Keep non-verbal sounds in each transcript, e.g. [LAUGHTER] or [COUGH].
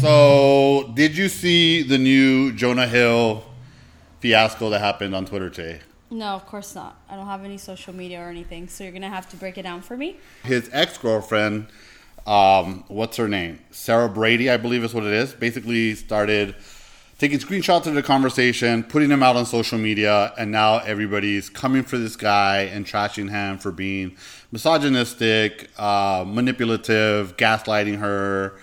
So, did you see the new Jonah Hill fiasco that happened on Twitter today? No, of course not. I don't have any social media or anything, so you're gonna have to break it down for me. His ex girlfriend, um, what's her name? Sarah Brady, I believe is what it is, basically started taking screenshots of the conversation, putting them out on social media, and now everybody's coming for this guy and trashing him for being misogynistic, uh, manipulative, gaslighting her.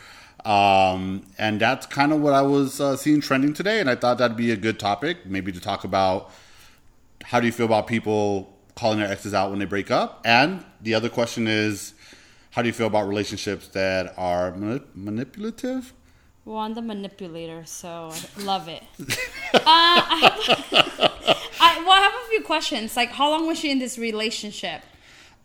Um, and that's kind of what I was uh, seeing trending today, and I thought that'd be a good topic, maybe to talk about how do you feel about people calling their exes out when they break up? And the other question is, how do you feel about relationships that are manip- manipulative? Well, I'm the manipulator, so I love it. [LAUGHS] uh, I, [LAUGHS] I, well, I have a few questions. Like, how long was she in this relationship?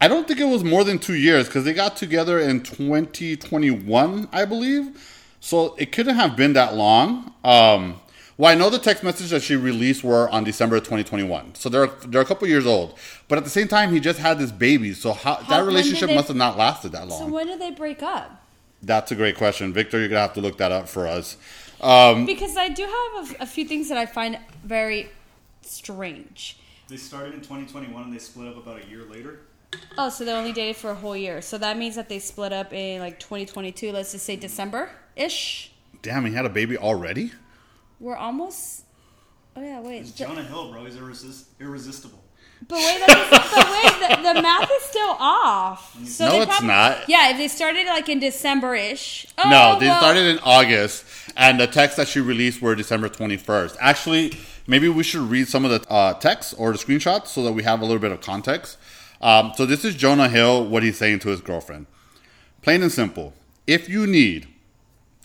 I don't think it was more than two years because they got together in 2021, I believe. So it couldn't have been that long. Um, well, I know the text messages that she released were on December of 2021, so they're they're a couple years old. But at the same time, he just had this baby, so how, How- that relationship they- must have not lasted that long. So when did they break up? That's a great question, Victor. You're gonna have to look that up for us. Um, Because I do have a, a few things that I find very strange. They started in 2021 and they split up about a year later. Oh, so they only dated for a whole year. So that means that they split up in like 2022. Let's just say December ish. damn, he had a baby already. We're almost. Oh yeah, wait. It's The- Jonah Hill, bro. He's irresist- irresistible. But wait, that is, but wait, the, the math is still off. [LAUGHS] So No, they it's not. Yeah, if they started like in December ish. Oh, no, they well, started in August, and the texts that she released were December 21st. Actually, maybe we should read some of the uh, texts or the screenshots so that we have a little bit of context. Um, so this is Jonah Hill, what he's saying to his girlfriend. Plain and simple. If you need,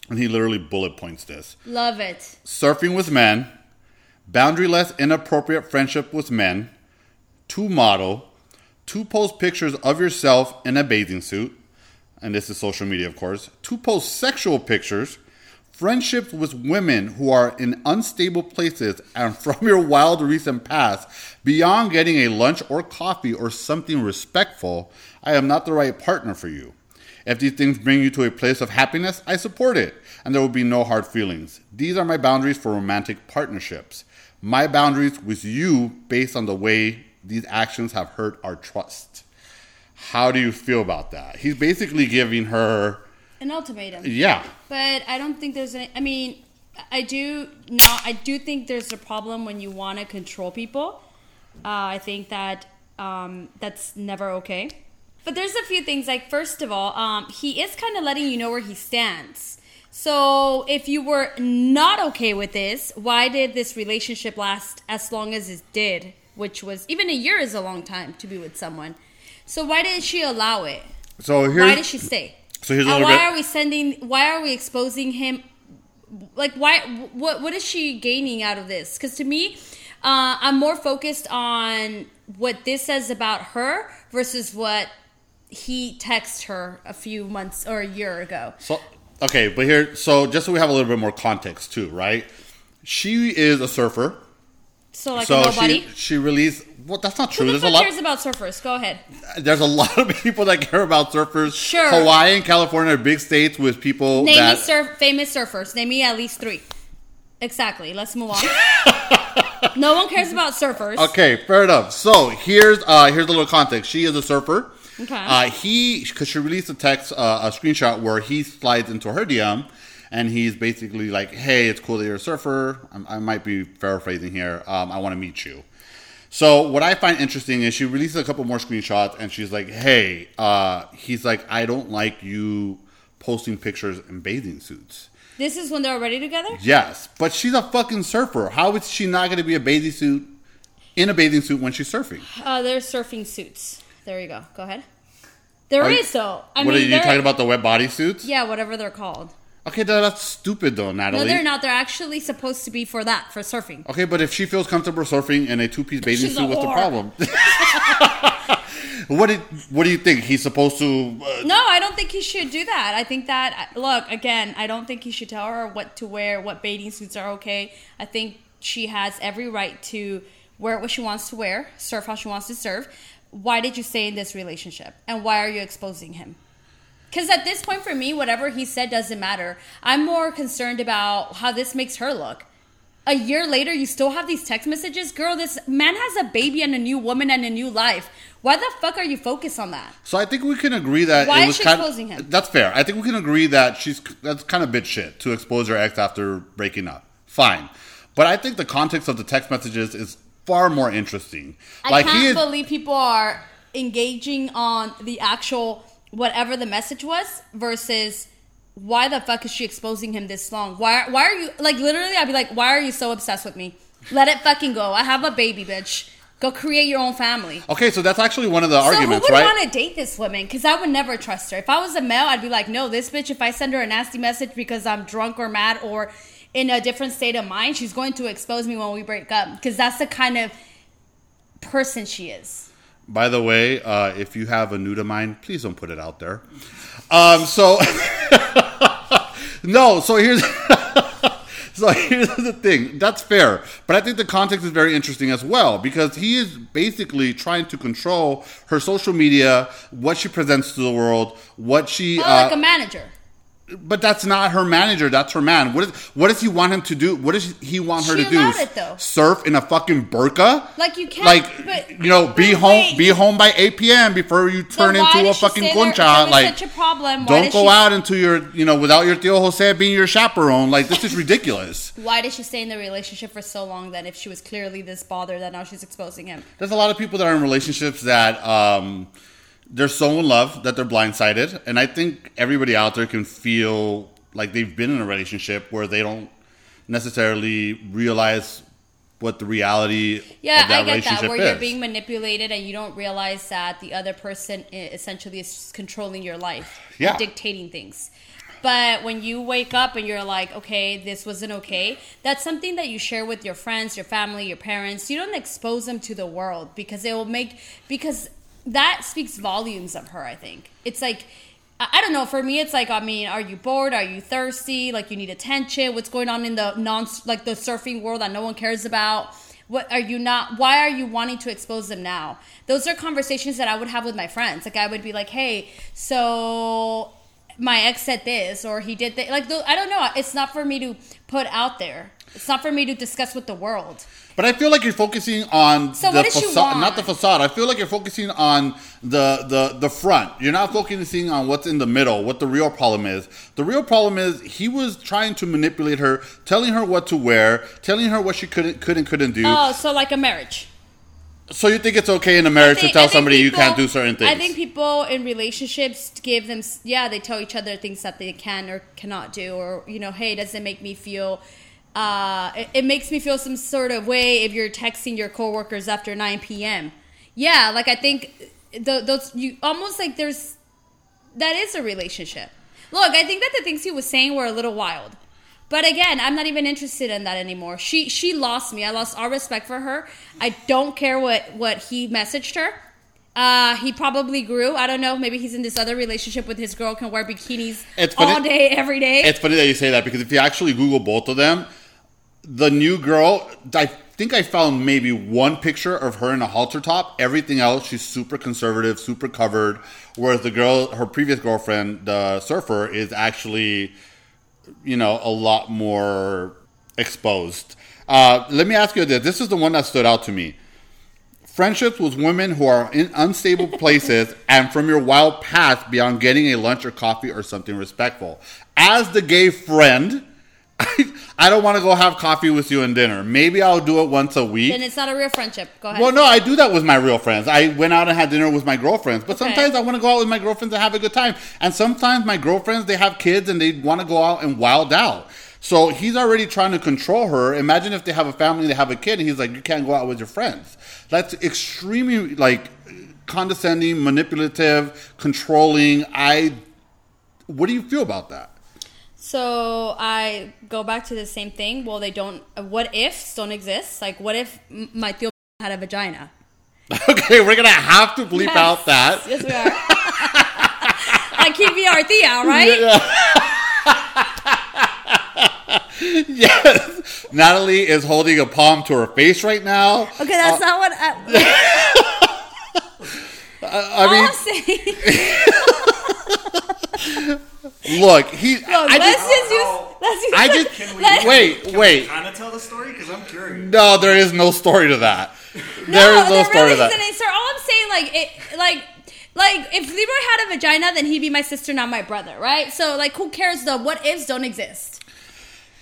and he literally bullet points this, Love it. surfing with men, boundaryless inappropriate friendship with men, to model, to post pictures of yourself in a bathing suit, and this is social media, of course, to post sexual pictures, friendships with women who are in unstable places, and [LAUGHS] from your wild recent past, beyond getting a lunch or coffee or something respectful, I am not the right partner for you. If these things bring you to a place of happiness, I support it, and there will be no hard feelings. These are my boundaries for romantic partnerships. My boundaries with you based on the way these actions have hurt our trust. How do you feel about that? He's basically giving her, An ultimatum. yeah, But I don't think there's any. I mean, I do not. I do think there's a problem when you want to control people. Uh, I think that um, that's never okay. But there's a few things. Like first of all, um, he is kind of letting you know where he stands. So if you were not okay with this, why did this relationship last as long as it did? Which was even a year is a long time to be with someone. So why did she allow it? So here, Why did she stay? So here's why bit- are we sending? Why are we exposing him? Like, why? What? What is she gaining out of this? Because to me, uh, I'm more focused on what this says about her versus what he texted her a few months or a year ago. So okay, but here, so just so we have a little bit more context too, right? She is a surfer. So like so a nobody. she she released. Well, that's not true. Who the There's a lot. cares about surfers? Go ahead. There's a lot of people that care about surfers. Sure. Hawaii and California are big states with people Name that. me surf famous surfers. Name me at least three. Exactly. Let's move on. [LAUGHS] no one cares about surfers. Okay, fair enough. So here's uh here's a little context. She is a surfer. Okay. Uh, he because she released a text, uh, a screenshot where he slides into her DM, and he's basically like, "Hey, it's cool that you're a surfer. I, I might be paraphrasing here. Um, I want to meet you." So what I find interesting is she releases a couple more screenshots, and she's like, "Hey," uh, he's like, "I don't like you posting pictures in bathing suits." This is when they're already together. Yes, but she's a fucking surfer. How is she not going to be a bathing suit in a bathing suit when she's surfing? Uh, they're surfing suits. There you go. Go ahead. There Are you- though. I what mean, are you talking about? The wet bodysuits? Yeah, whatever they're called. Okay, that's stupid though, No, Natalie. they're not. They're actually supposed to be for that, for surfing. Okay, but if she feels comfortable surfing in a two-piece bathing She's a suit, what's the whore. problem? [LAUGHS] what did What do you think? He's supposed to? Uh, No, I don't think he should do that. I think that look again. I don't think he should tell her what to wear, what bathing suits are okay. I think she has every right to wear what she wants to wear, surf how she wants to surf. Why did you stay in this relationship, and why are you exposing him? Because at this point, for me, whatever he said doesn't matter. I'm more concerned about how this makes her look. A year later, you still have these text messages? Girl, this man has a baby and a new woman and a new life. Why the fuck are you focused on that? So I think we can agree that Why it is was she kind exposing him? That's fair. I think we can agree that she's that's kind of bitch shit to expose her ex after breaking up. Fine, but I think the context of the text messages is far more interesting. I can't he is, believe people are engaging on the actual whatever the message was versus why the fuck is she exposing him this long? Why why are you like literally I'd be like, why are you so obsessed with me? Let it fucking go. I have a baby, bitch. Go create your own family. okay, so that's actually one of the So who would right? want to date this woman? Because I would never trust her. If I was a male, I'd be like, no, this bitch. If I send her a nasty message because I'm drunk or mad or in a different state of mind, she's going to expose me when we break up. Because that's the kind of person she is. By the way, uh, if you have a nude of mine, please don't put it out there. Um, so [LAUGHS] no, so here's [LAUGHS] so here's the thing. That's fair, but I think the context is very interesting as well because he is basically trying to control her social media, what she presents to the world, what she. Oh, uh, like a manager. But that's not her manager. That's her man. What is? What does he want him to do? What does he want her She to do? it, though. Surf in a fucking burqa? Like, you can't- Like but- you know, be home. wait. Be home by eight p.m. before you turn why into a fucking concha. Like, such a problem? Why don't go she- out into your you know without your Tio Jose being your chaperone. Like this is [LAUGHS] ridiculous. Why did she stay in the relationship for so long then if she was clearly this bothered that now she's exposing him? There's a lot of people that are in relationships that um, they're so in love that they're blindsided, and I think everybody out there can feel like they've been in a relationship where they don't necessarily realize what the reality Yeah, of that I get relationship that. Where is. you're being manipulated and you don't realize that the other person essentially is controlling your life, Yeah. dictating things. But when you wake up and you're like, okay, this wasn't okay, that's something that you share with your friends, your family, your parents. You don't expose them to the world because it will make, because that speaks volumes of her, I think. It's like, I don't know. For me, it's like, I mean, are you bored? Are you thirsty? Like, you need attention? What's going on in the non, like the surfing world that no one cares about? What are you not? Why are you wanting to expose them now? Those are conversations that I would have with my friends. Like, I would be like, hey, so my ex said this or he did that. Like, I don't know. It's not for me to put out there. It's not for me to discuss with the world. But I feel like you're focusing on So the what does she facade, not the facade. I feel like you're focusing on the, the the front. You're not focusing on what's in the middle, what the real problem is. The real problem is he was trying to manipulate her, telling her what to wear, telling her what she couldn't could and couldn't do. Oh, so like a marriage. So you think it's okay in a marriage think- to tell somebody you can't do certain things? I think people in relationships give them, yeah, they tell each other things that they can or cannot do, or you know, hey, does it make me feel? Uh, it, it makes me feel some sort of way if you're texting your coworkers after 9 p.m. Yeah, like I think th- those you almost like there's that is a relationship. Look, I think that the things he was saying were a little wild. But again, I'm not even interested in that anymore. She she lost me. I lost all respect for her. I don't care what what he messaged her. Uh, he probably grew. I don't know. Maybe he's in this other relationship with his girl can wear bikinis It's funny- all day, every day. It's funny that you say that because if you actually Google both of them, the new girl, I think I found maybe one picture of her in a halter top. Everything else, she's super conservative, super covered. Whereas the girl, her previous girlfriend, the surfer, is actually, you know, a lot more exposed. Uh, let me ask you this. This is the one that stood out to me. Friendships with women who are in unstable [LAUGHS] places and from your wild past beyond getting a lunch or coffee or something respectful. As the gay friend, I, [LAUGHS] I don't want to go have coffee with you and dinner. Maybe I'll do it once a week. then it's not a real friendship. Go ahead. Well, no, I do that with my real friends. I went out and had dinner with my girlfriends, but Okay. sometimes I want to go out with my girlfriends and have a good time. And sometimes my girlfriends, they have kids and they want to go out and wild out. So he's already trying to control her. Imagine if they have a family, they have a kid, and he's like, "You can't go out with your friends." That's extremely like condescending, manipulative, controlling. I. What do you feel about that? So I go back to the same thing. Well, they don't. uh, What ifs don't exist? Like, what if my tío had a vagina? [LAUGHS] okay, we're gonna have to bleep out that. Yes, we are. [LAUGHS] like keep our tía, right? [LAUGHS] Yes, Natalie is holding a palm to her face right now. Okay, that's not what. I, I all mean, I'm saying. Look, he. Look, I let's just, just use. Let's use. I just- Can we wait, wait. Kind of tell the story because I'm curious. No, there is no story to that. No, [LAUGHS] there is no there story really to that. isn't. Sir, all I'm saying, like, it, like, like, if Leroy had a vagina, then he'd be my sister, not my brother, right? So, like, who cares? The what ifs don't exist.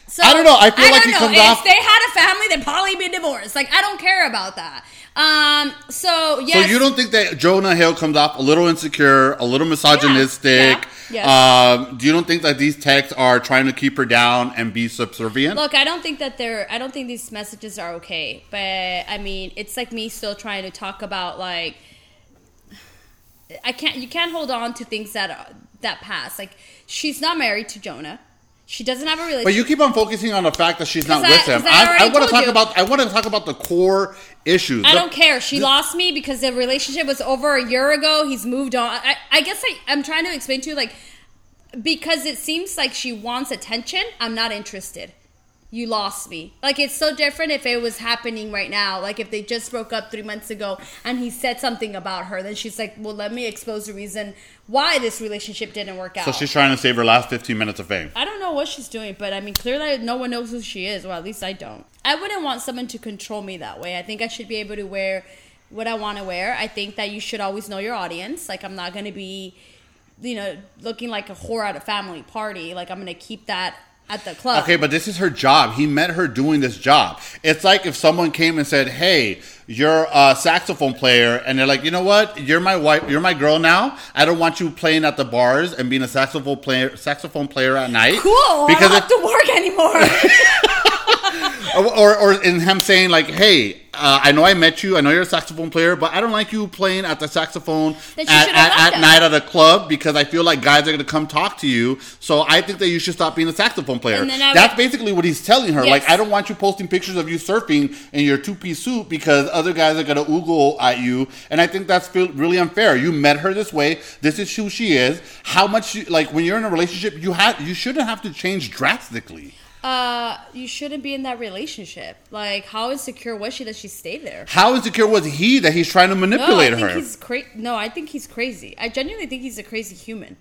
So I don't know. I feel like don't he know. comes if off- they had a family, they'd probably be divorced. Like, I don't care about that. Um. So yes. So you don't think that Jonah Hill comes off a little insecure, a little misogynistic? Yeah, Um, do you don't think that these texts are trying to keep her down and be subservient? Look, I don't think that they're. I don't think these messages are okay. But I mean, it's like me still trying to talk about like. I can't. You can't hold on to things that are, that pass. Like she's not married to Jonah. She doesn't have a relationship. But you keep on focusing on the fact that she's not I- with him. I I, I, want to talk you. about. I want to talk about the core issues. I The- don't care. She lost me because the relationship was over a year ago. He's moved on. I, I guess I, I'm trying to explain to you, like, because it seems like she wants attention. I'm not interested. You lost me. Like, it's so different if it was happening right now. Like, if they just broke up three months ago and he said something about her, then she's like, well, let me expose the reason why this relationship didn't work out. So she's trying to save her last 15 minutes of fame. I don't know what she's doing, but I mean, clearly no one knows who she is. Well, at least I don't. I wouldn't want someone to control me that way. I think I should be able to wear what I want to wear. I think that you should always know your audience. Like, I'm not going to be, you know, looking like a whore at a family party. Like, I'm going to keep that at the club. Okay, but this is her job. He met her doing this job. It's like if someone came and said, "Hey, you're a saxophone player," and they're like, "You know what? You're my wife. You're my girl now. I don't want you playing at the bars and being a saxophone player, saxophone player at night." Cool. Because I don't have to work anymore. [LAUGHS] or, or in him saying like, "Hey, uh, I know I met you. I know you're a saxophone player, but I don't like you playing at the saxophone at, at, at night at a club because I feel like guys are going to come talk to you. So I think that you should stop being a saxophone player." That's would- basically what he's telling her. Yes. Like, I don't want you posting pictures of you surfing in your two piece suit because other guys are going to oogle at you, and I think that's really unfair. You met her this way. This is who she is. How much you, like when you're in a relationship, you have you shouldn't have to change drastically. Uh, you shouldn't be in that relationship. Like, how insecure was she that she stayed there? How insecure was he that he's trying to manipulate No, I think her? he's cra- No, I think he's crazy. I genuinely think he's a crazy human.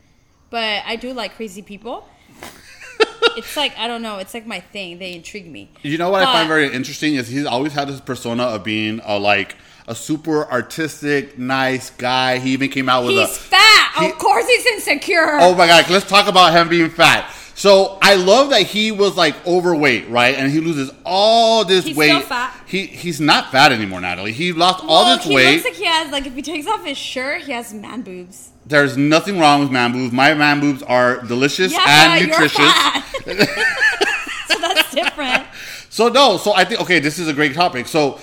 But I do like crazy people. [LAUGHS] it's like I don't know. It's like my thing. They intrigue me. You know what I find very interesting is he's always had this persona of being a like a super artistic, nice guy. He even came out with He's a fat. he- of course, he's insecure. Oh my god, let's talk about him being fat. So I love that he was like overweight, right? And he loses all this He's weight. still fat. He he's not fat anymore, Natalie. He lost all this he weight. looks like he has like if he takes off his shirt, he has man boobs. There's nothing wrong with man boobs. My man boobs are delicious Yeah, and nutritious. you're fat. [LAUGHS] so that's different. [LAUGHS] So no, so I think okay, this is a great topic. So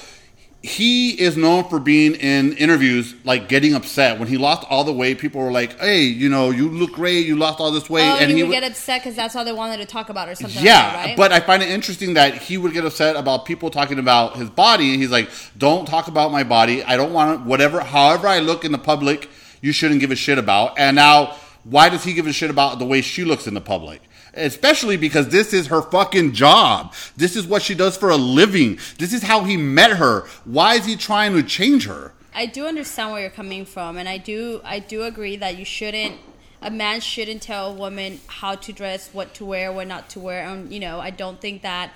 he is known for being in interviews like getting upset when he lost all the weight. People were like, "Hey, you know, you look great. You lost all this weight," Oh, and he, he would would- get upset because that's all they wanted to talk about or something. yeah, like that, right? but I find it interesting that he would get upset about people talking about his body, and he's like, "Don't talk about my body. I don't want whatever. However I look in the public, you shouldn't give a shit about." And now, why does he give a shit about the way she looks in the public? Especially because this is her fucking job. This is what she does for a living. This is how he met her. Why is he trying to change her? I do understand where you're coming from, and I do I do agree that you shouldn't a man shouldn't tell a woman how to dress, what to wear, what not to wear. And you know, I don't think that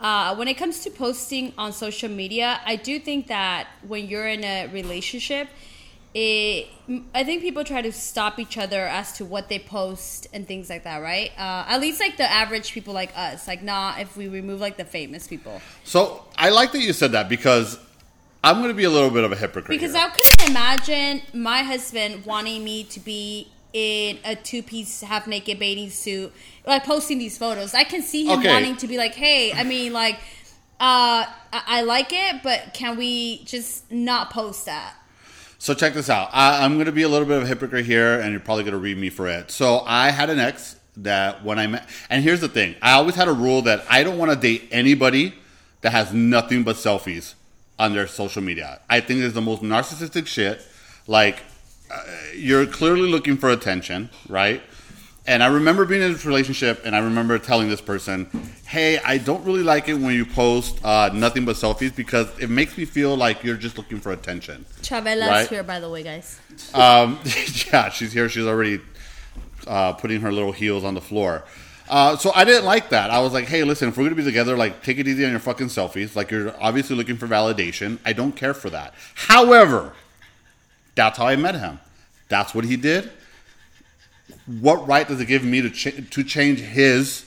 uh, when it comes to posting on social media, I do think that when you're in a relationship, it I think people try to stop each other as to what they post and things like that, right? Uh, at least like the average people like us, like not if we remove like the famous people. So I like that you said that because I'm going to be a little bit of a hypocrite. Because here. I couldn't imagine my husband wanting me to be in a two piece half naked bathing suit, like posting these photos. I can see him Okay. wanting to be like, hey, I mean, like, uh, I, I like it, but can we just not post that? So check this out. I, I'm going to be a little bit of a hypocrite here, and you're probably going to read me for it. So I had an ex that when I met, and here's the thing: I always had a rule that I don't want to date anybody that has nothing but selfies on their social media. I think it's the most narcissistic shit. Like uh, you're clearly looking for attention, right? And I remember being in this relationship, and I remember telling this person, "Hey, I don't really like it when you post uh, nothing but selfies because it makes me feel like you're just looking for attention." Chavela's Right. here, by the way, guys. Um, [LAUGHS] yeah, she's here. She's already uh, putting her little heels on the floor. Uh, so I didn't like that. I was like, hey, listen, if we're gonna be together, like, take it easy on your fucking selfies. Like, you're obviously looking for validation. I don't care for that. However, that's how I met him. That's what he did. What right does it give me to ch- to change his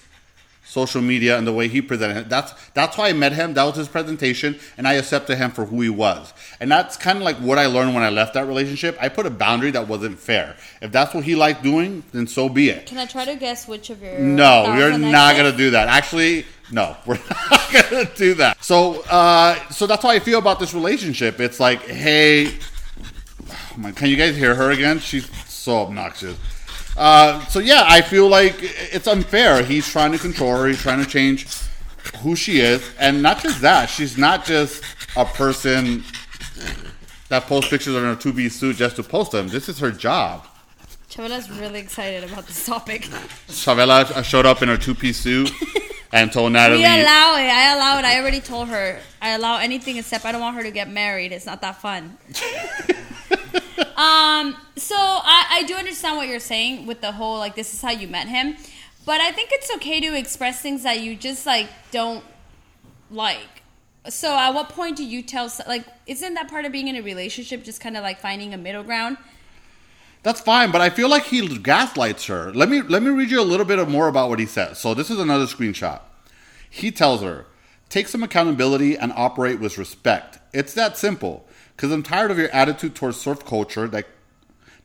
social media and the way he presented it? That's that's why I met him. That was his presentation, and I accepted him for who he was. And that's kind of like what I learned when I left that relationship. I put a boundary that wasn't fair. If that's what he liked doing, then so be it. Can I try to guess which of your No, we're not gonna do that. Actually, no, [LAUGHS] we're not gonna do that. So, uh, so that's how I feel about this relationship. It's like, hey, [SIGHS] oh my, can you guys hear her again? She's so obnoxious. Uh, so yeah, I feel like it's unfair. He's trying to control her. He's trying to change who she is, and not just that. She's not just a person that posts pictures in her two B suit just to post them. This is her job. Chavela's really excited about this topic. Chavela showed up in her two piece suit and told [LAUGHS] Natalie. We allow it. I allow it. I already told her. I allow anything except I don't want her to get married. It's not that fun. [LAUGHS] um. So I, I do understand what you're saying with the whole like this is how you met him, but I think it's okay to express things that you just like don't like. So at what point do you tell like isn't that part of being in a relationship just kind of like finding a middle ground? That's fine, but I feel like he gaslights her. Let me let me read you a little bit more about what he says. So this is another screenshot. He tells her, "Take some accountability and operate with respect. It's that simple. Because I'm tired of your attitude towards surf culture, that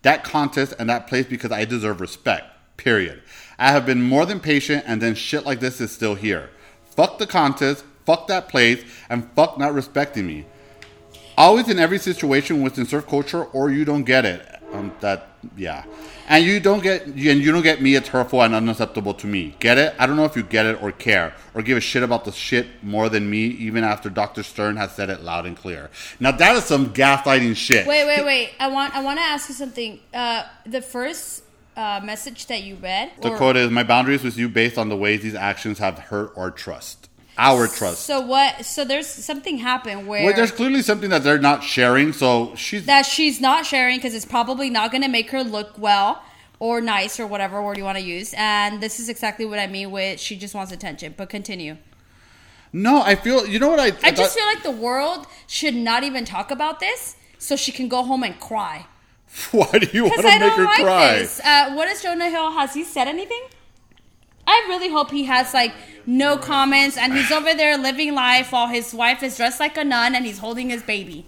that contest and that place because I deserve respect. Period. I have been more than patient, and then shit like this is still here. Fuck the contest, fuck that place, and fuck not respecting me. Always in every situation within surf culture, or you don't get it. Um, that yeah, and you don't get and you don't get me. It's hurtful and unacceptable to me. Get it? I don't know if you get it or care or give a shit about the shit more than me. Even after Dr. Stern has said it loud and clear. Now that is some gaslighting shit. Wait, wait, wait. I want I want to ask you something. Uh, the first uh, message that you read. The quote is My boundaries with you based on the ways these actions have hurt our trust. Our trust. So what? So there's something happened where Well, there's clearly something that they're not sharing, so she's that she's not sharing because it's probably not going to make her look well or nice or whatever word you want to use. And this is exactly what I mean with she just wants attention. But continue. No, I feel you know what I I just feel like the world should not even talk about this, so she can go home and cry. [LAUGHS] why do you want to make her like cry? Uh, what is Jonah Hill? Has he said anything? I really hope he has like no comments and he's over there living life while his wife is dressed like a nun and he's holding his baby.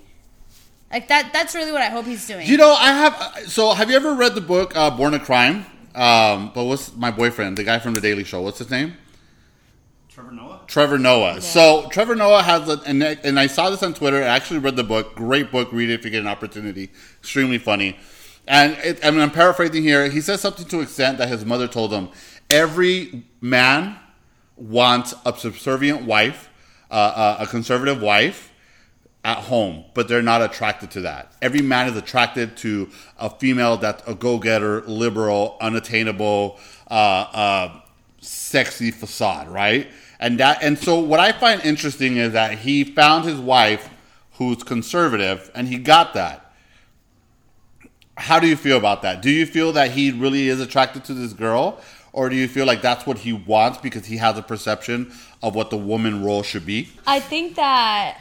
Like that. That's really what I hope he's doing. You know, I have. So, have you ever read the book uh, Born a Crime? Um, but what's my boyfriend, the guy from the Daily Show? What's his name? Trevor Noah? Trevor Noah. So Trevor Noah has, a, and, and I saw this on Twitter. I actually read the book. Great book. Read it if you get an opportunity. Extremely funny. And it, I mean, I'm paraphrasing here. He says something to extent that his mother told him, "Every man wants a subservient wife, uh, uh, a conservative wife." At home, but they're not attracted to that. Every man is attracted to a female that's a go-getter, liberal, unattainable, uh, uh, sexy facade, right? And that and so what I find interesting is that he found his wife who's conservative and he got that. How do you feel about that? Do you feel that he really is attracted to this girl or do you feel like that's what he wants because he has a perception of what the woman role should be? I think that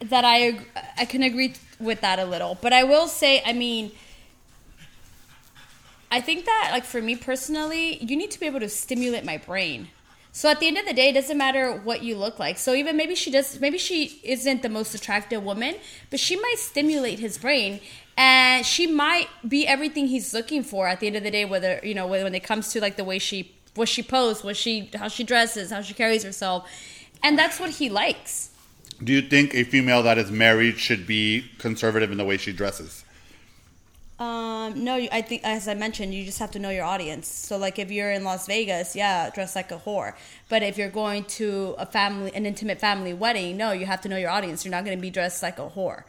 that I I can agree with that a little, but I will say, I mean, I think that like for me personally, you need to be able to stimulate my brain. So at the end of the day, it doesn't matter what you look like. So even maybe she does, maybe she isn't the most attractive woman, but she might stimulate his brain, and she might be everything he's looking for at the end of the day. Whether you know when it comes to like the way she, what she posts, what she, how she dresses, how she carries herself, and that's what he likes. Do you think a female that is married should be conservative in the way she dresses? Um, no, I think as I mentioned, you just have to know your audience. So, like, if you're in Las Vegas, yeah, dress like a whore. But if you're going to a family, an intimate family wedding, no, you have to know your audience. You're not going to be dressed like a whore.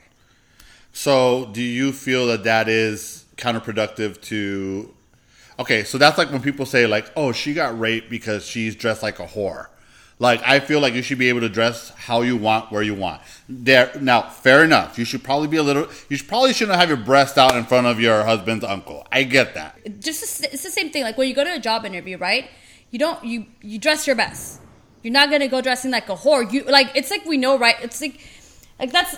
So, do you feel that that is counterproductive to? Okay, so that's like when people say like, "Oh, she got raped because she's dressed like a whore." Like I feel like you should be able to dress how you want, where you want. There now, fair enough. You should probably be a little. You should probably shouldn't have your breast out in front of your husband's uncle. I get that. just it's the same thing. Like when you go to a job interview, right? You don't you you dress your best. You're not gonna go dressing like a whore. You like it's like we know, right? It's like like that's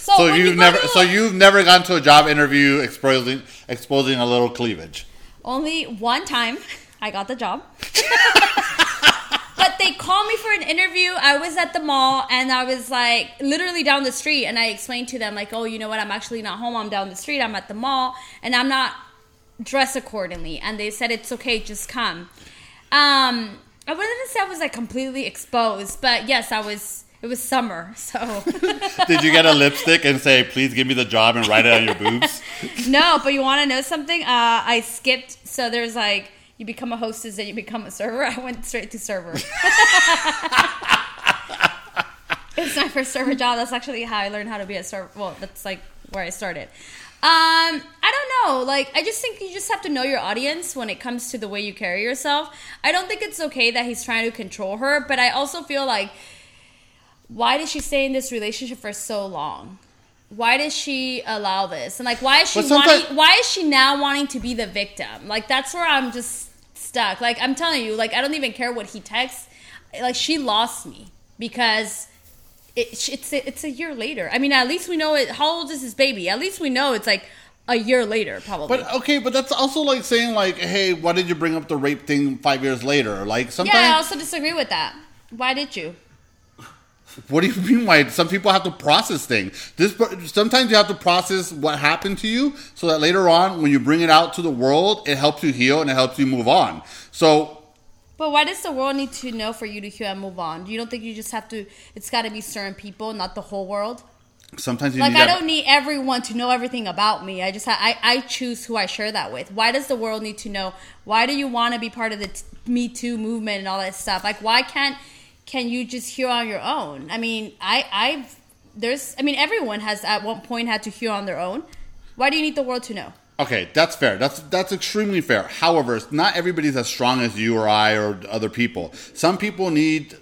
so. So you you've go never. to- So you've never gone to a job interview exposing exposing a little cleavage. only one time I got the job. [LAUGHS] but they called me for an interview. I was at the mall and I was like literally down the street and I explained to them like, "Oh, you know what? I'm actually not home. I'm down the street. I'm at the mall and I'm not dressed accordingly." And they said it's okay, just come. Um, I wouldn't say I was like completely exposed, but yes, I was it was summer, so [LAUGHS] Did you get a lipstick and say, "Please give me the job" and write it on your boobs? [LAUGHS] no, but you want to know something? Uh, I skipped. So there's like you become a hostess and you become a server. [LAUGHS] I went straight to server. it's my first server job. That's actually how I learned how to be a server. Well, that's like where I started. Um, I don't know. Like, I just think you just have to know your audience when it comes to the way you carry yourself. I don't think it's okay that he's trying to control her, but I also feel like, why did she stay in this relationship for so long? Why does she allow this? And like, why is she wanting? Why is she now wanting to be the victim? Like, that's where I'm just stuck. Like, I'm telling you, like, I don't even care what he texts. Like, she lost me because it, it's a, it's a year later. I mean, at least we know it. How old is his baby? At least we know it's like a year later, probably. But okay, but that's also like saying like, "Hey, why did you bring up the rape thing five years later?" Like sometimes. yeah, I also disagree with that. Why did you? What do you [LAUGHS] mean? Why some people have to process things? This sometimes you have to process what happened to you, so that later on, when you bring it out to the world, it helps you heal and it helps you move on. So But why does the world need to know for you to heal and move on? You don't think you just have to? It's got to be certain people, not the whole world. sometimes you Like I don't need everyone to know everything about me. I just ha- I I choose who I share that with. Why does the world need to know? Why do you want to be part of the t- Me Too movement and all that stuff? Like why can't can you just heal on your own? I mean, I I've there's I mean everyone has at one point had to heal on their own. Why do you need the world to know? Okay, that's fair. That's that's extremely fair. However, not everybody's as strong as you or I or other people. Some people need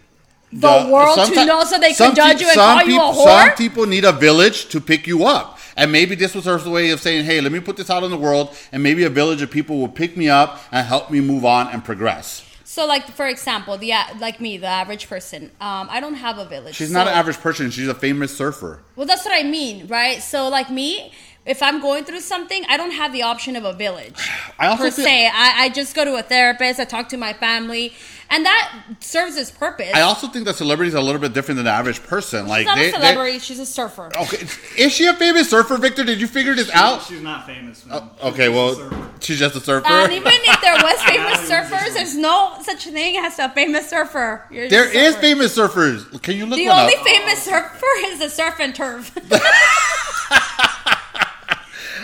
The world to know so they can judge peop- you and call you a whore? Some people need a village to pick you up. And maybe this was her way of saying, "Hey, let me put this out in the world, and maybe a village of people will pick me up and help me move on and progress." So like for example, the like me, the average person, um, I don't have a village. She's not an average person; she's a famous surfer. Well, that's what I mean, right? So, like me, if I'm going through something, I don't have the option of a village I also per feel- se. I, I just go to a therapist. I talk to my family, and that serves its purpose. I also think that celebrities are a little bit different than the average person. Like she's not they, a they- celebrity. she's a surfer. okay, is she a famous surfer, Victor? Did you figure this out? She's not famous. Man. Oh, okay, She's well, a surfer. She's just a surfer. And even if there was [LAUGHS] famous Yeah, it was surfers, there's no such thing as a famous surfer. You're There is surfer. famous surfers. Can you look at The one only up? famous surfer is the surf and turf. [LAUGHS] [LAUGHS]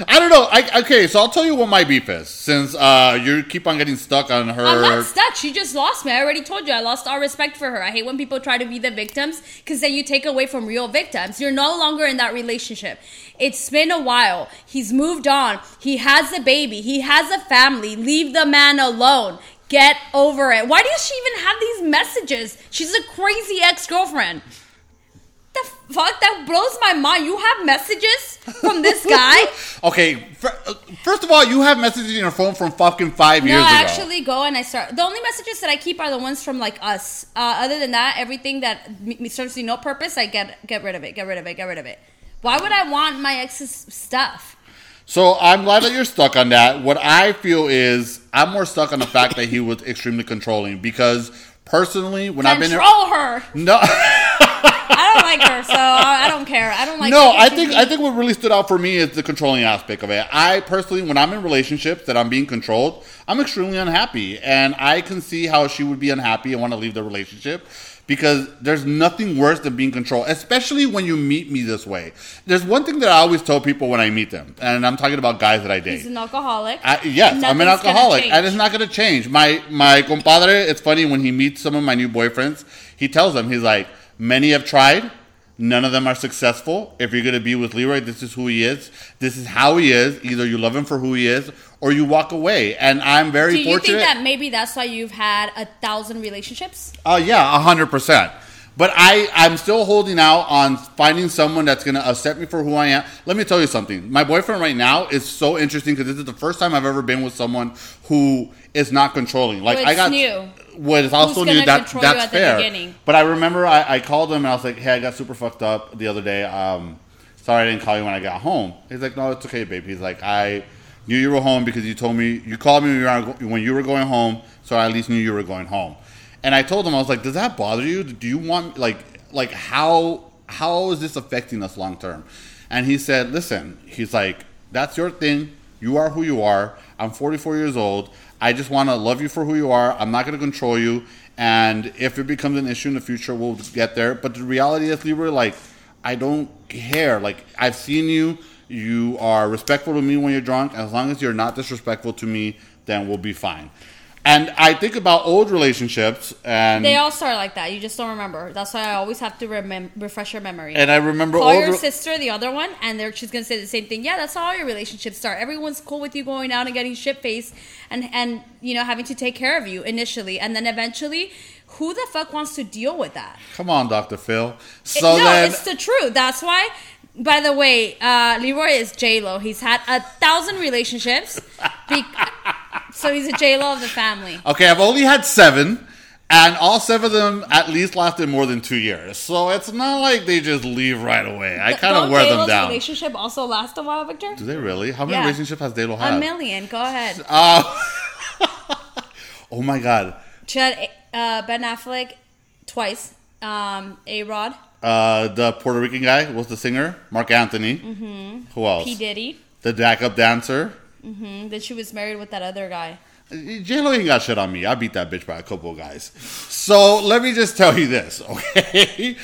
I don't know. I, okay, so I'll tell you what my beef is. Since uh, you keep on getting stuck on her. I'm not stuck. She just lost me. I already told you. I lost all respect for her. I hate when people try to be the victims because then you take away from real victims. You're no longer in that relationship. It's been a while. He's moved on. He has a baby. He has a family. Leave the man alone. Get over it. Why does she even have these messages? She's a crazy ex girlfriend. The fuck? That blows my mind. You have messages from this guy? [LAUGHS] Okay, uh, first of all, you have messages in your phone from fucking five No, years I ago. I actually go and I start. The only messages that I keep are the ones from like us. Uh, other than that, everything that m- serves me no purpose, I get get rid of it. Get rid of it. Get rid of it. Why would I want my ex's stuff? So I'm glad that you're stuck on that. What I feel is I'm more stuck on the fact that he was extremely controlling because personally, when I've been Control her. no, [LAUGHS] I don't like her, so I don't care. I don't like. no, her. I think I think what really stood out for me is the controlling aspect of it. I personally, when I'm in relationships that I'm being controlled, I'm extremely unhappy, and I can see how she would be unhappy and want to leave the relationship. Because there's nothing worse than being controlled, especially when you meet me this way. There's one thing that I always tell people when I meet them, and I'm talking about guys that I date. He's an alcoholic. I, yes, I'm an alcoholic, and it's not going to change. My my compadre, it's funny when he meets some of my new boyfriends, he tells them he's like, many have tried, none of them are successful. If you're going to be with Leroy, this is who he is. This is how he is. Either you love him for who he is, or you walk away. And I'm very Do you fortunate. think that maybe that's why you've had a thousand relationships? Oh yeah, a hundred percent. But I, I'm still holding out on finding someone that's gonna accept me for who I am. Let me tell you something. My boyfriend right now is so interesting because this is the first time I've ever been with someone who is not controlling. Like Who I got new. What is also new. That, that's fair. But I remember I, I called him and I was like, "Hey, I got super fucked up the other day. Um, sorry I didn't call you when I got home." He's like, "No, it's okay, babe." He's like, "I knew you were home because you told me you called me when you were, when you were going home, so I at least knew you were going home." And I told him I was like, "Does that bother you? Do you want like like how how is this affecting us long term?" And he said, "Listen, he's like, that's your thing. You are who you are. I'm 44 years old. I just want to love you for who you are. I'm not going to control you. And if it becomes an issue in the future, we'll get there. But the reality is, Libra, like, I don't care. Like, I've seen you. You are respectful to me when you're drunk. As long as you're not disrespectful to me, then we'll be fine. And I think about old relationships, and They all start like that. You just don't remember. That's why I always have to remem- refresh your memory. and I remember Call your re- sister, the other one, and they're she's gonna say the same thing. Yeah, that's how all your relationships start. Everyone's cool with you going out and getting shit faced, and and you know having to take care of you initially, and then eventually, who the fuck wants to deal with that? Come on, Doctor Phil. It- So no, then, it's the truth. That's why. By the way, uh, Leroy is J Lo. He's had a thousand relationships, [LAUGHS] be- so he's a J Lo of the family. Okay, I've only had seven, and all seven of them at least lasted more than two years. So it's not like they just leave right away. I kind of wear them down. Relationship also last a while, Victor. Do they really? How many Yeah. relationships has J Lo had? A million. Go ahead. Uh, [LAUGHS] oh my god. She had uh, Ben Affleck twice. Um, A Rod, Uh, the Puerto Rican guy was the singer, Marc Anthony. Mm-hmm. Who else? P Diddy. The backup dancer. Mm, then she was married with that other guy. J Lo ain't got shit on me. I beat that bitch by a couple of guys. So let me just tell you this, [LAUGHS] okay?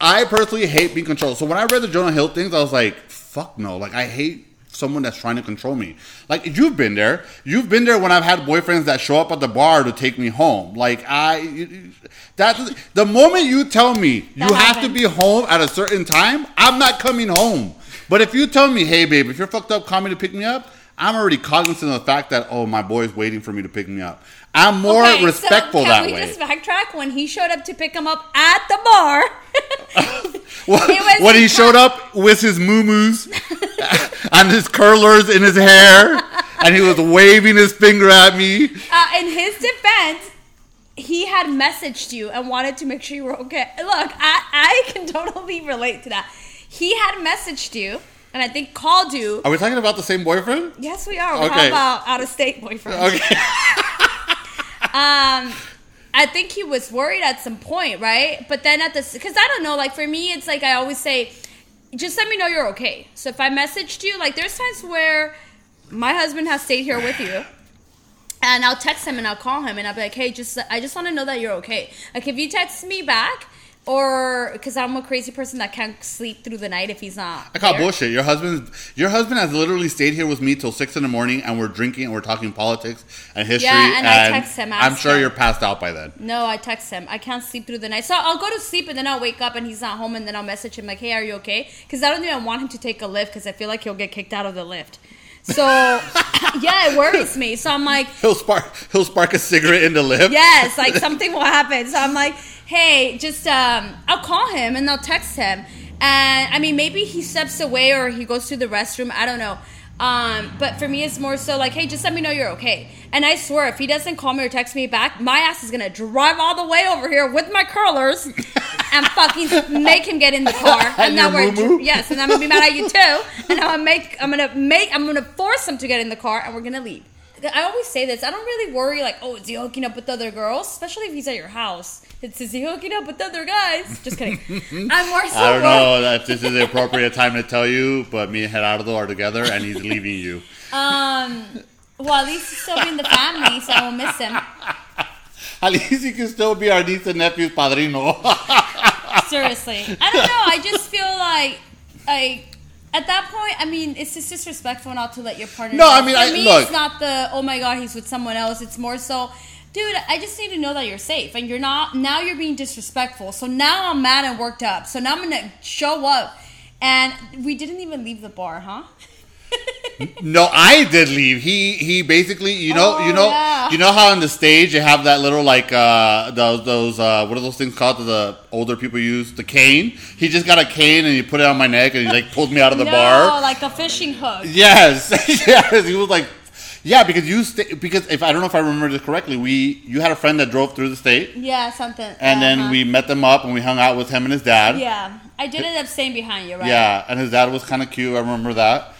I personally hate being controlled. So when I read the Jonah Hill things, I was like, fuck no. Like I hate someone that's trying to control me. Like you've been there. You've been there when I've had boyfriends that show up at the bar to take me home. Like I that's the moment you tell me you That have to be home at a certain time, I'm not coming home. But if you tell me, hey babe, if you're fucked up, call me to pick me up, I'm already cognizant of the fact that oh my boy's waiting for me to pick me up. I'm more Okay, so respectful can that we way. just backtrack when he showed up to pick him up at the bar? [LAUGHS] Was when he showed up with his moo-moos [LAUGHS] and his curlers in his hair, and he was waving his finger at me. uh, in his defense, he had messaged you and wanted to make sure you were okay. Look, I, I can totally relate to that. He had messaged you and I think called you. Are we talking about the same boyfriend? Yes, we are. We're Okay. talking about out of state boyfriend. Okay. [LAUGHS] Um, I think he was worried at some point, right? But then at this, because I don't know, like for me, it's like I always say, just let me know you're okay. So if I messaged you, like there's times where my husband has stayed here with you. And I'll text him and I'll call him and I'll be like, hey, just I just want to know that you're okay. Like if you text me back, or because I'm a crazy person that can't sleep through the night if he's not. I call there. bullshit. Your husband, your husband has literally stayed here with me till six in the morning, and we're drinking and we're talking politics and history. Yeah, and I text him, I'm sure him. you're passed out by then. No, I text him. I can't sleep through the night. So I'll go to sleep and then I'll wake up and he's not home and then I'll message him like, "Hey, are you okay?" Because I don't even want him to take a Lyft because I feel like he'll get kicked out of the Lyft. So yeah, it worries me. So I'm like, [LAUGHS] He'll spark. He'll spark a cigarette in the lip. yes, like [LAUGHS] something will happen. So I'm like, hey, just um, I'll call him and I'll text him. And I mean, maybe he steps away or he goes to the restroom. I don't know. Um, but for me, it's more so like, hey, just let me know you're okay. And I swear, if he doesn't call me or text me back, my ass is gonna drive all the way over here with my curlers [LAUGHS] and fucking make him get in the [LAUGHS] car. And then we're yes, and I'm gonna be mad at you too. And I'm gonna make, I'm gonna make, I'm gonna force him to get in the car, and we're gonna leave. I always say this. I don't really worry like, oh, is he hooking up with other girls? Especially if he's at your house. It's is he hooking up with other guys? Just kidding. [LAUGHS] I'm more so I don't worried- know if this is the appropriate time to tell you, but me and Gerardo are together, and he's leaving you. Um, well, at least he's still be in the family, so I won't miss him. At least he can still be our niece and nephew's padrino. Seriously, I don't know. I just feel like, like at that point, I mean, it's just disrespectful not to let your partner. No, know. I mean, for I- me, look. it's not the oh my god, he's with someone else. It's more so, dude. I just need to know that you're safe, and you're not. Now you're being disrespectful. So now I'm mad and worked up. So now I'm gonna show up, and we didn't even leave the bar, huh? [LAUGHS] No, I did leave. He he basically, you know, Oh, you know, yeah. you know how on the stage they have that little like uh those those uh what are those things called that the older people use? The cane. He just got a cane and he put it on my neck and he like pulled me out of the no, bar. like a fishing hook. Yes, [LAUGHS] yes. He was like, yeah, because you sta because if I don't know if I remember this correctly, we you had a friend that drove through the state, Yeah, something. and then uh-huh. we met them up and we hung out with him and his dad. Yeah, I did end up staying behind you, right? Yeah, and his dad was kind of cute. I remember that.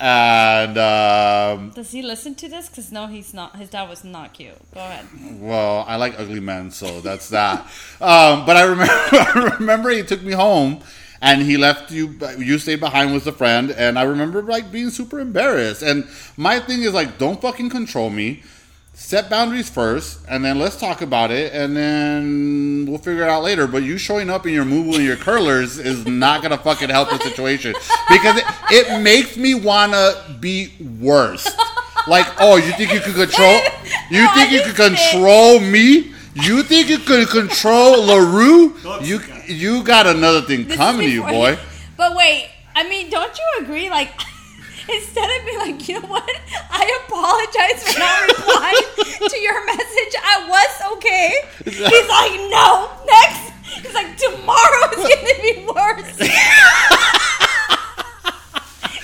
And um, Does he listen to this? Because no, he's not. His dad was not cute. Go ahead. well, I like ugly men, so that's that. um, but I remember, [LAUGHS] I remember he took me home, and he left you. You stayed behind with a friend, and I remember like being super embarrassed. And my thing is like, don't fucking control me. Set boundaries first, and then let's talk about it, and then we'll figure it out later. But you showing up in your moo and your curlers is not gonna fucking help the situation because it, it makes me wanna be worse. Like, oh, you think you could control? [LAUGHS] You No, think you could think- control me? You think you could control Larue? [LAUGHS] You you got another thing This coming to you, boy. But wait, I mean, don't you agree? Like, [LAUGHS] [LAUGHS] instead of being like, you know what? I apologize for not replying to your message. I was okay. He's like, no, next. He's like, tomorrow is gonna be worse. [LAUGHS]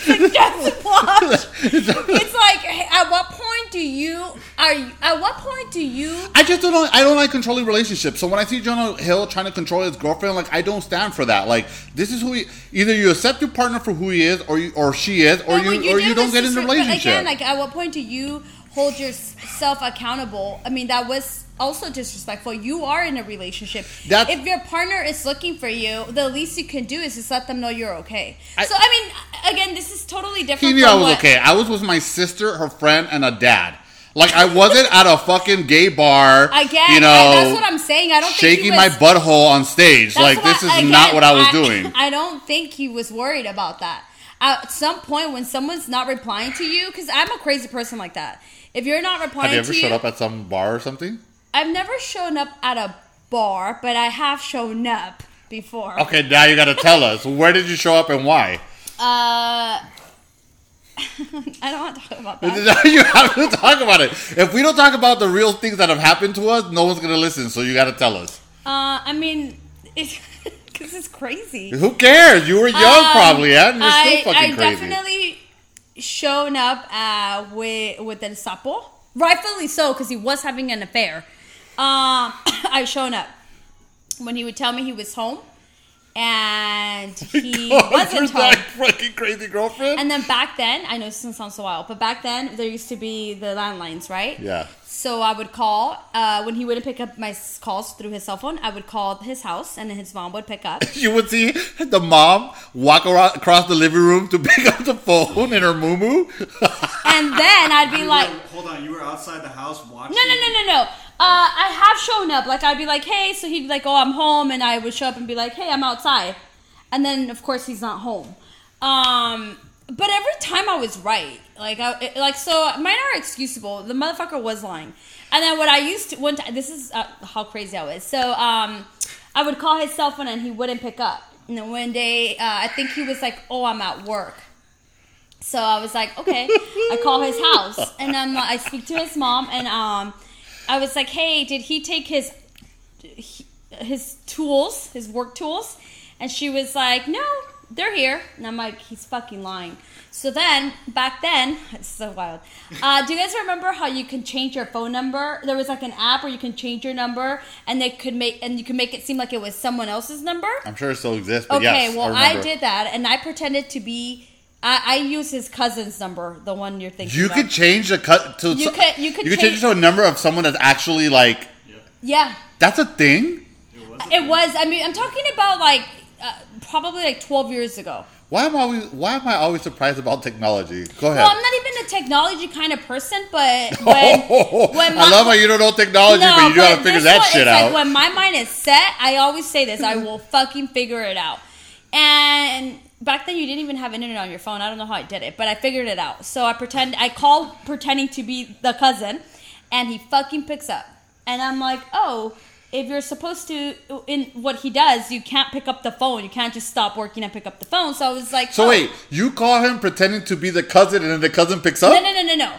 [LAUGHS] It's like, watch. It's like, at what point do you are? You, at what point do you? I just don't. I don't like controlling relationships. So when I see Jonah Hill trying to control his girlfriend, like I don't stand for that. Like this is who he. Either you accept your partner for who he is, or you, or she is, or you, but or you don't get in a relationship. Again, like at what point do you hold yourself accountable? I mean, that was also disrespectful. You are in a relationship. That's- if your partner is looking for you, the least you can do is just let them know you're okay. I- so I mean, again, this is totally different. he knew I was what- okay. I was with my sister, her friend, and a dad. Like I wasn't at a fucking gay bar. Again, you know, I- that's what I'm saying. I don't think he shaking my butthole on stage. Like this is again, not what I was doing. [LAUGHS] I don't think he was worried about that. At some point, when someone's not replying to you, because I'm a crazy person like that. If you're not replying Have you ever to showed up at some bar or something? I've never shown up at a bar, but I have shown up before. Okay, now you got to tell us where did you show up and why. Uh, [LAUGHS] I don't want to talk about that. [LAUGHS] you have to talk about it. If we don't talk about the real things that have happened to us, no one's gonna listen. So you got to tell us. Uh, I mean, [LAUGHS] because it's crazy. Who cares? You were young, Um, probably, and you're I, still fucking I crazy. definitely shown up uh, with with El Sapo, rightfully so, because he was having an affair. Um, [COUGHS] I shown up when he would tell me he was home, and [LAUGHS] he Going wasn't through home. that fucking crazy girlfriend. And then back then, I know this doesn't sound so wild, but back then there used to be the landlines, right? yeah. So I would call uh, when he wouldn't pick up my calls through his cell phone. I would call his house, and then his mom would pick up. [LAUGHS] You would see the mom walk around, across the living room to [LAUGHS] pick up the phone in her moo and then I'd be You like, were- hold on, you were outside the house watching. No, no, no, no, no. Uh, I have shown up. Like I'd be like, hey, so he'd be like, oh, I'm home, and I would show up and be like, hey, I'm outside, and then of course he's not home. Um, but every time I was right. Like, I, like so, mine are excusable. The motherfucker was lying. And then what I used to one time, this is uh, how crazy I was. So, um, I would call his cell phone and he wouldn't pick up. And then one day, uh, I think he was like, oh, I'm at work. So I was like, okay. I call his house and I'm like, I speak to his mom and um, I was like, hey, did he take his his tools, his work tools? And she was like, no, they're here. And I'm like, he's fucking lying. So then, back then, [LAUGHS] it's so wild. Uh, do you guys remember how you can change your phone number? There was like an app where you can change your number, and they could make and you can make it seem like it was someone else's number. I'm sure it still exists, but Okay, yes, well, I, I, did that, and I pretended to be. I, I use his cousin's number, the one you're thinking. You about. could change the cut to. You could- you could change change- it to a number of someone that's actually like. Yeah, That's a thing. It was. it was. I mean, I'm talking about like uh, probably like 12 years ago. Why am I always? Why am I always surprised about technology? Go ahead. Well, I'm not even a technology kind of person, but [LAUGHS] when, when I love how you don't know technology, but you gotta figure that one, shit out. Like when my mind is set, I always say this: I will [LAUGHS] fucking figure it out. And back then, you didn't even have internet on your phone. I don't know how I did it, but I figured it out. So I pretend I call pretending to be the cousin, and he fucking picks up, and I'm like, oh. if you're supposed to in what he does, you can't pick up the phone. You can't just stop working and pick up the phone. So I was like, So oh. wait, you call him pretending to be the cousin, and then the cousin picks up. No, no, no, no, no.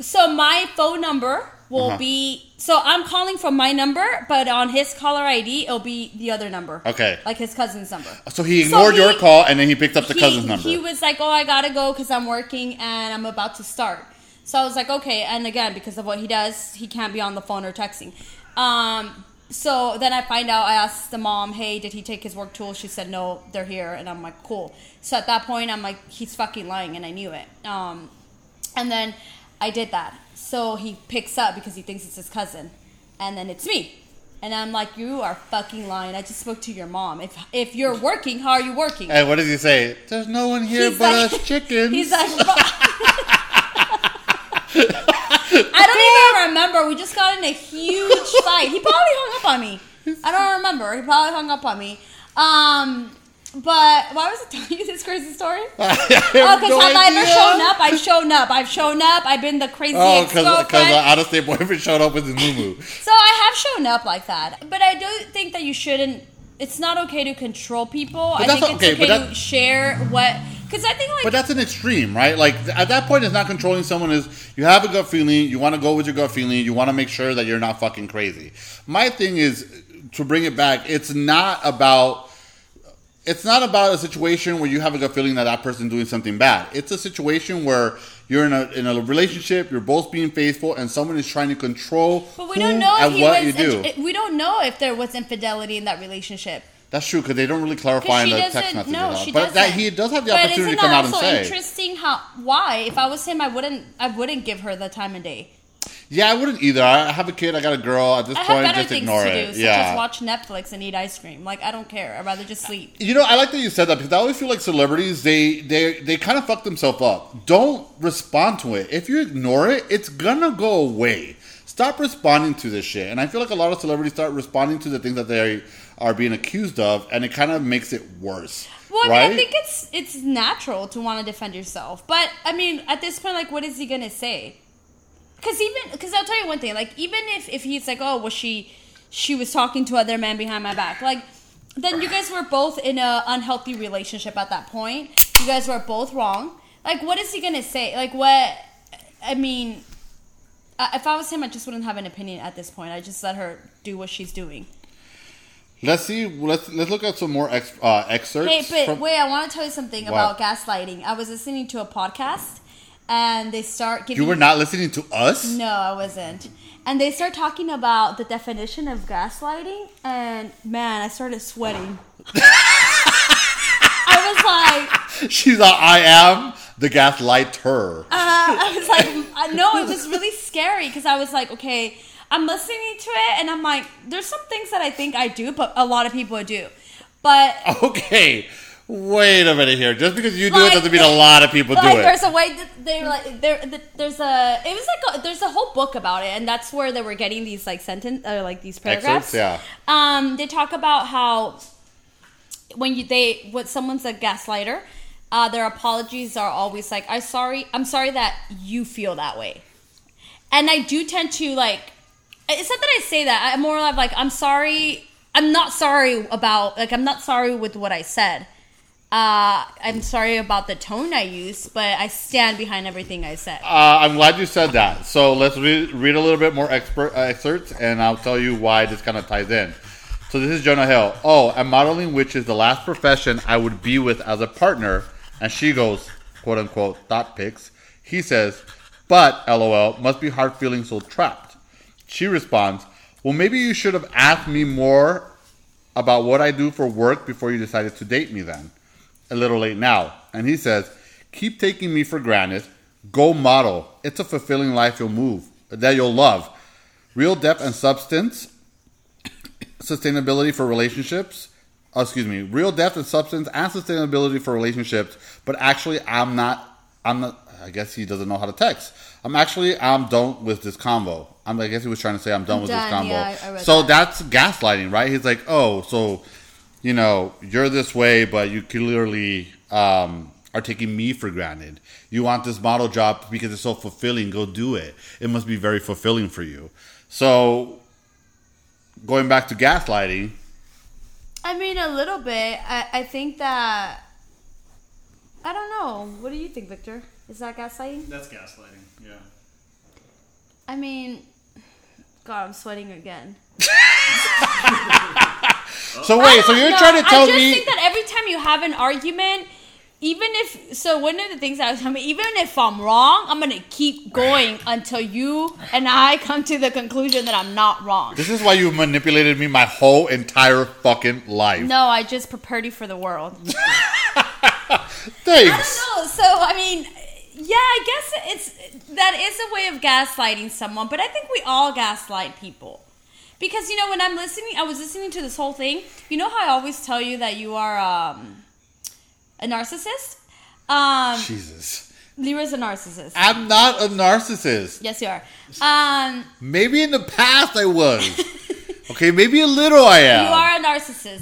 So my phone number will Uh-huh. be so I'm calling from my number, but on his caller ID it'll be the other number. Okay. Like his cousin's number. So he So ignored he- your call, and then he picked up the he, cousin's number. He was like, "Oh, I gotta go because I'm working and I'm about to start." So I was like, "Okay." And again, because of what he does, he can't be on the phone or texting. Um, so then I find out. I asked the mom, "Hey, did he take his work tools?" She said, "No, they're here." And I'm like, "Cool." So at that point, I'm like, "He's fucking lying," and I knew it. Um, and then I did that. So he picks up because he thinks it's his cousin, and then it's me. And I'm like, "You are fucking lying. I just spoke to your mom. If if you're working, how are you working?" and what does he say? There's no one here He's but like- us chickens. He's like, [LAUGHS] I don't even remember. We just got in a huge fight. He probably hung up on me. I don't remember. He probably hung up on me. Um, but why was I telling you this crazy story? [LAUGHS] I Oh, because no have I ever shown up? I've shown up. I've shown up. I've been the crazy Oh, ex because the girlfriend. out of state boyfriend showed up with his moo [LAUGHS] So I have shown up like that, but I do think that you shouldn't. It's not okay to control people. I that's think okay, it's but okay that- to share what. Because I think like But that's an extreme, right? Like at that point, it's not controlling someone. Is you have a gut feeling, you want to go with your gut feeling, you want to make sure that you're not fucking crazy. My thing is to bring it back. It's not about. It's not about a situation where you have a gut feeling that that person's doing something bad. It's a situation where you're in a in a relationship, you're both being faithful, and someone is trying to control But we who don't know if and he what was. you do. we don't know if there was infidelity in that relationship. That's true because they don't really clarify in the text doesn't. No, she but doesn't. that he does have the But opportunity to come isn't come that out and also interesting? How? Why? If I was him, I wouldn't. I wouldn't give her the time of day. Yeah, I wouldn't either. I have a kid. I got a girl. At this I point, just ignore it. do, yeah. as watch Netflix and eat ice cream. Like I don't care. I'd rather just sleep. You know, I like that you said that because I always feel like celebrities they they they kind of fuck themselves up. Don't respond to it. If you ignore it, it's gonna go away. Stop responding to this shit. And I feel like a lot of celebrities start responding to the things that they are being accused of, and it kind of makes it worse. Well, I, right? mean, I think it's it's natural to want to defend yourself, but I mean, at this point, like, what is he gonna say? Because even because I'll tell you one thing, like, even if if he's like, oh, well, she she was talking to other men behind my back, like, then you guys were both in a unhealthy relationship at that point. You guys were both wrong. Like, what is he gonna say? Like, what? I mean, if I was him, I just wouldn't have an opinion at this point. I just let her do what she's doing. let's see. Let's let's look at some more ex, uh, excerpts. Hey, but from- wait, I want to tell you something What? about gaslighting. I was listening to a podcast, and they start giving. you were not listening to us. No, I wasn't. And they start talking about the definition of gaslighting, and man, I started sweating. [LAUGHS] I was like, She's like, I am the gaslighter. uh, I was like, I know it was really scary because I was like, okay, I'm listening to it, and I'm like, there's some things that I think I do, but a lot of people do. But Okay, wait a minute here. Just because you do Like- it doesn't mean a lot of people do like it. there's a way that they're like there there's a it was like a, there's a whole book about it and that's where they were getting these like sentence or like these paragraphs Excerpts, yeah. um they talk about how when you they what someone's a gaslighter uh, their apologies are always like "I'm sorry i'm sorry that you feel that way and i do tend to like it's not that i say that i'm more of like i'm sorry i'm not sorry about like i'm not sorry with what i said uh, I'm sorry about the tone I used, but I stand behind everything I said. Uh, I'm glad you said that. So let's read, read a little bit more expert uh, excerpts, and I'll tell you why this kind of ties in. So this is Jonah Hill. Oh, and modeling, which is the last profession I would be with as a partner, and she goes, quote unquote, thought pics. He says, but lol, must be hard feeling so trapped. She responds, well, maybe you should have asked me more about what I do for work before you decided to date me then. A little late now. And he says, keep taking me for granted. Go model. It's a fulfilling life you'll move, that you'll love. Real depth and substance, sustainability for relationships. Oh, excuse me, real depth and substance and sustainability for relationships. But actually, I'm not. I'm not. I guess he doesn't know how to text. I'm actually. I'm done with this combo. I'm, I guess he was trying to say I'm done I'm with done, this combo. yeah, so that. that's gaslighting, right? He's like, oh, so you know, you're this way, but you clearly um, are taking me for granted. You want this model job because it's so fulfilling. Go do it. It must be very fulfilling for you. So going back to gaslighting, I mean, a little bit. I, I think that. I don't know. What do you think, Victor? Is that gaslighting? That's gaslighting. Yeah. I mean, God, I'm sweating again. [LAUGHS] so wait, so you're No, trying to tell me I just me? think that every time you have an argument, even if so, one of the things I was telling me, even if I'm wrong, I'm gonna keep going until you and I come to the conclusion that I'm not wrong. This is why you manipulated me my whole entire fucking life. No, I just prepared you for the world. [LAUGHS] Thanks. No, so I mean, yeah, I guess it's that is a way of gaslighting someone, but I think we all gaslight people. Because you know, when I'm listening, I was listening to this whole thing. You know how I always tell you that you are um, a narcissist. Um, Jesus. Lyra's a narcissist. I'm not a narcissist. Yes, you are. Um, Maybe in the past I was. [LAUGHS] okay, maybe a little I am. you are a narcissist.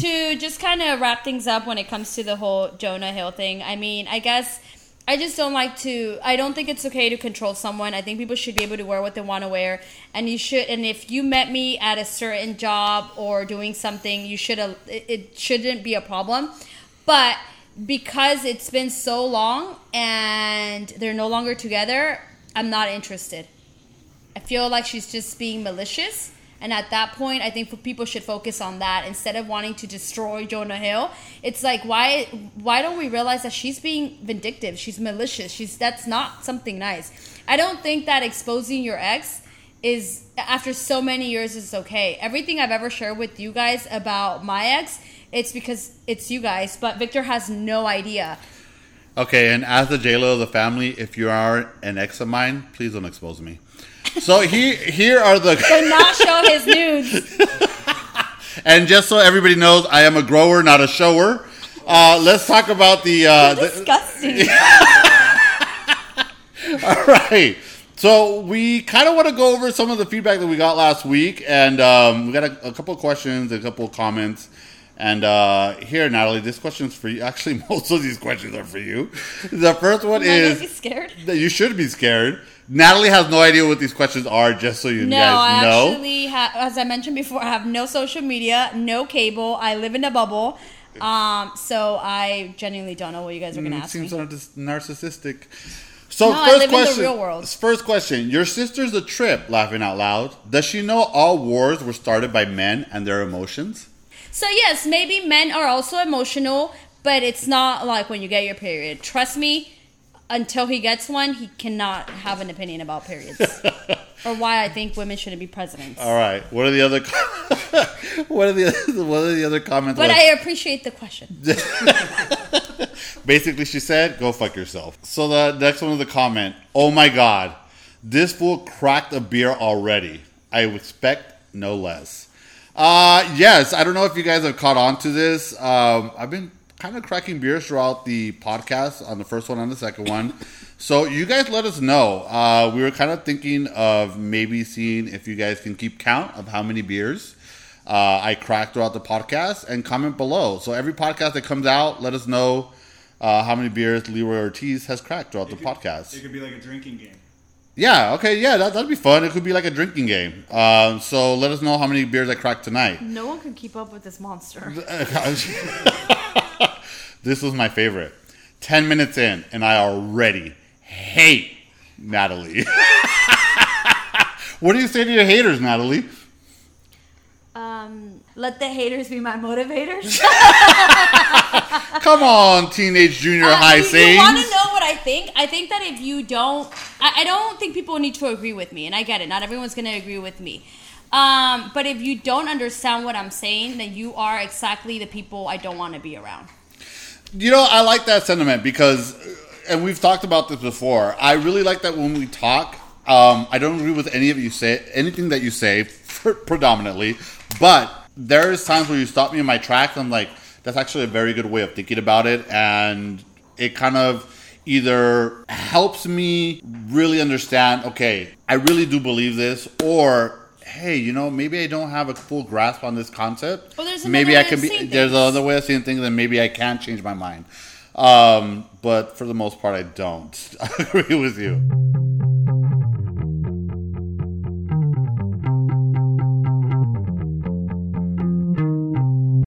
To just kind of wrap things up when it comes to the whole Jonah Hill thing, I mean, I guess I just don't like to. I don't think it's okay to control someone. I think people should be able to wear what they want to wear, and you should. And if you met me at a certain job or doing something, you should. It shouldn't be a problem, but because it's been so long and they're no longer together, I'm not interested. I feel like she's just being malicious. And at that point, I think people should focus on that instead of wanting to destroy Jonah Hill. It's like why why don't we realize that she's being vindictive? She's malicious. She's that's not something nice. I don't think that exposing your ex is after so many years is okay. Everything I've ever shared with you guys about my ex, it's because it's you guys, but Victor has no idea. Okay, and as the JLo of the family, if you are an ex of mine, please don't expose me. So here, here are the. Do not show his nudes. [LAUGHS] And just so everybody knows, I am a grower, not a shower. Uh, let's talk about the. Uh, the Disgusting. [LAUGHS] all right. So we kind of want to go over some of the feedback that we got last week, and um, we got a, a couple of questions, a couple of comments. And uh, here, Natalie, this question's for you. [LAUGHS] Actually, most of these questions are for you. The first one Am is scared? that you should be scared. Natalie has no idea what these questions are, just so you No, guys I know. actually, ha- as I mentioned before, I have no social media, no cable. I live in a bubble. Um, so I genuinely don't know what you guys are going to Mm, ask seems me. of narcissistic. So No, I first live in the question. First question. Your sister's a trip. Laughing out loud. Does she know all wars were started by men and their emotions? So yes, maybe men are also emotional, but it's not like when you get your period. Trust me, until he gets one, he cannot have an opinion about periods [LAUGHS] or why I think women shouldn't be presidents. All right. What are the other? [LAUGHS] what are the what are the other comments? But was- I appreciate the question. [LAUGHS] Basically, she said, "Go fuck yourself." So the next one was the comment. Oh my god, this fool cracked a beer already. I expect no less. Uh, yes, I don't know if you guys have caught on to this. Um, I've been kind of cracking beers throughout the podcast on the first one and the second one. So you guys let us know. Uh, we were kind of thinking of maybe seeing if you guys can keep count of how many beers uh, I cracked throughout the podcast and comment below. So every podcast that comes out, let us know uh, how many beers Leroy Ortiz has cracked throughout the It podcast. It could be like a drinking game. Yeah, okay, yeah, that, that'd be fun. It could be like a drinking game. Um, so let us know how many beers I cracked tonight. No one can keep up with this monster. [LAUGHS] [LAUGHS] this was my favorite. 10 minutes in, and I already hate Natalie. [LAUGHS] what do you say to your haters, Natalie? Um, let the haters be my motivators. [LAUGHS] [LAUGHS] Come on, teenage junior high you, Saints. you want to know what I think? I think that if you don't, I, I don't think people need to agree with me, and I get it. Not everyone's going to agree with me. Um, but if you don't understand what I'm saying, then you are exactly the people I don't want to be around. You know, I like that sentiment because, and we've talked about this before. I really like that when we talk. Um, I don't agree with any of you say anything that you say [LAUGHS] predominantly, but there's times where you stop me in my tracks. I'm like, that's actually a very good way of thinking about it, and it kind of either helps me really understand. Okay, I really do believe this, or hey, you know, maybe I don't have a full grasp on this concept. Well, there's maybe I can be. There's another way of seeing things, and maybe I can change my mind. Um, but for the most part, I don't [LAUGHS] I agree with you.